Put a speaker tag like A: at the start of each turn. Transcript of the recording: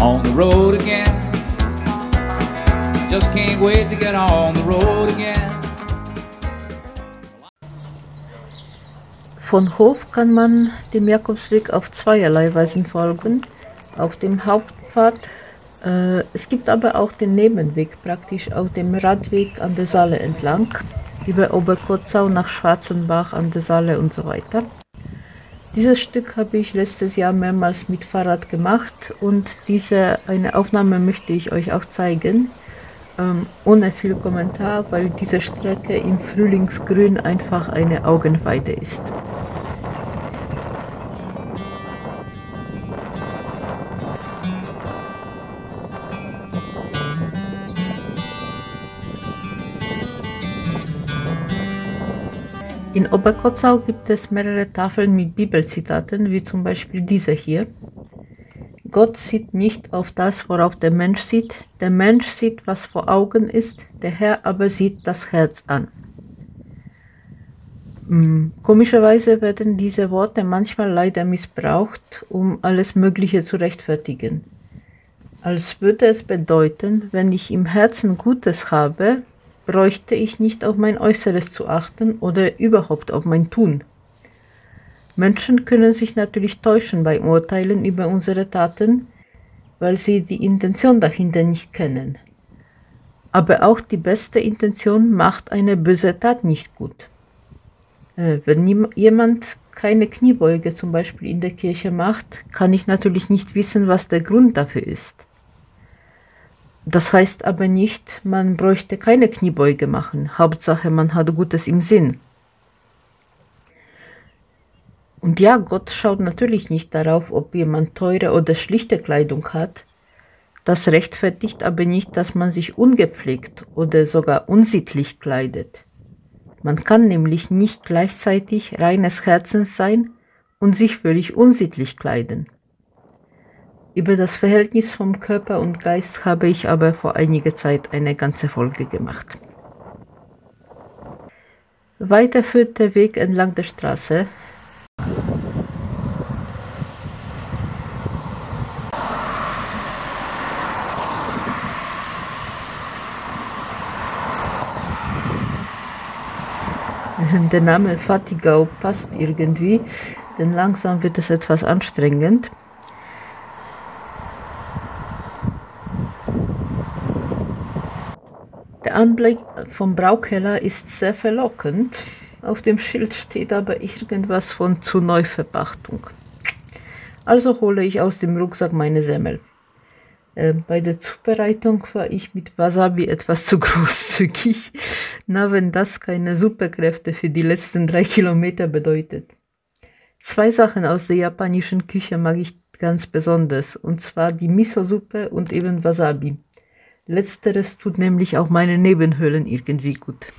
A: on the road again. Just can't wait to get on the road again.
B: Von Hof kann man dem Jakobsweg auf zweierlei Weisen folgen. Auf dem Hauptpfad. Äh, es gibt aber auch den Nebenweg, praktisch auf dem Radweg an der Saale entlang, über Oberkotzau nach Schwarzenbach an der Saale und so weiter. Dieses Stück habe ich letztes Jahr mehrmals mit Fahrrad gemacht und diese eine Aufnahme möchte ich euch auch zeigen, ähm, ohne viel Kommentar, weil diese Strecke im Frühlingsgrün einfach eine Augenweide ist. In Oberkotzau gibt es mehrere Tafeln mit Bibelzitaten, wie zum Beispiel diese hier. Gott sieht nicht auf das, worauf der Mensch sieht. Der Mensch sieht, was vor Augen ist, der Herr aber sieht das Herz an. Hm, komischerweise werden diese Worte manchmal leider missbraucht, um alles Mögliche zu rechtfertigen. Als würde es bedeuten, wenn ich im Herzen Gutes habe, bräuchte ich nicht auf mein Äußeres zu achten oder überhaupt auf mein Tun. Menschen können sich natürlich täuschen bei Urteilen über unsere Taten, weil sie die Intention dahinter nicht kennen. Aber auch die beste Intention macht eine böse Tat nicht gut. Äh, wenn jemand keine Kniebeuge zum Beispiel in der Kirche macht, kann ich natürlich nicht wissen, was der Grund dafür ist. Das heißt aber nicht, man bräuchte keine Kniebeuge machen. Hauptsache, man hat Gutes im Sinn. Und ja, Gott schaut natürlich nicht darauf, ob jemand teure oder schlichte Kleidung hat. Das rechtfertigt aber nicht, dass man sich ungepflegt oder sogar unsittlich kleidet. Man kann nämlich nicht gleichzeitig reines Herzens sein und sich völlig unsittlich kleiden. Über das Verhältnis vom Körper und Geist habe ich aber vor einiger Zeit eine ganze Folge gemacht. Weiter führt der Weg entlang der Straße. Der Name Fatigau passt irgendwie, denn langsam wird es etwas anstrengend. Der Anblick vom Braukeller ist sehr verlockend. Auf dem Schild steht aber irgendwas von zu Neuverpachtung. Also hole ich aus dem Rucksack meine Semmel. Äh, bei der Zubereitung war ich mit Wasabi etwas zu großzügig. Na, wenn das keine Superkräfte für die letzten drei Kilometer bedeutet. Zwei Sachen aus der japanischen Küche mag ich ganz besonders, und zwar die Miso-Suppe und eben Wasabi. Letzteres tut nämlich auch meine Nebenhöhlen irgendwie gut.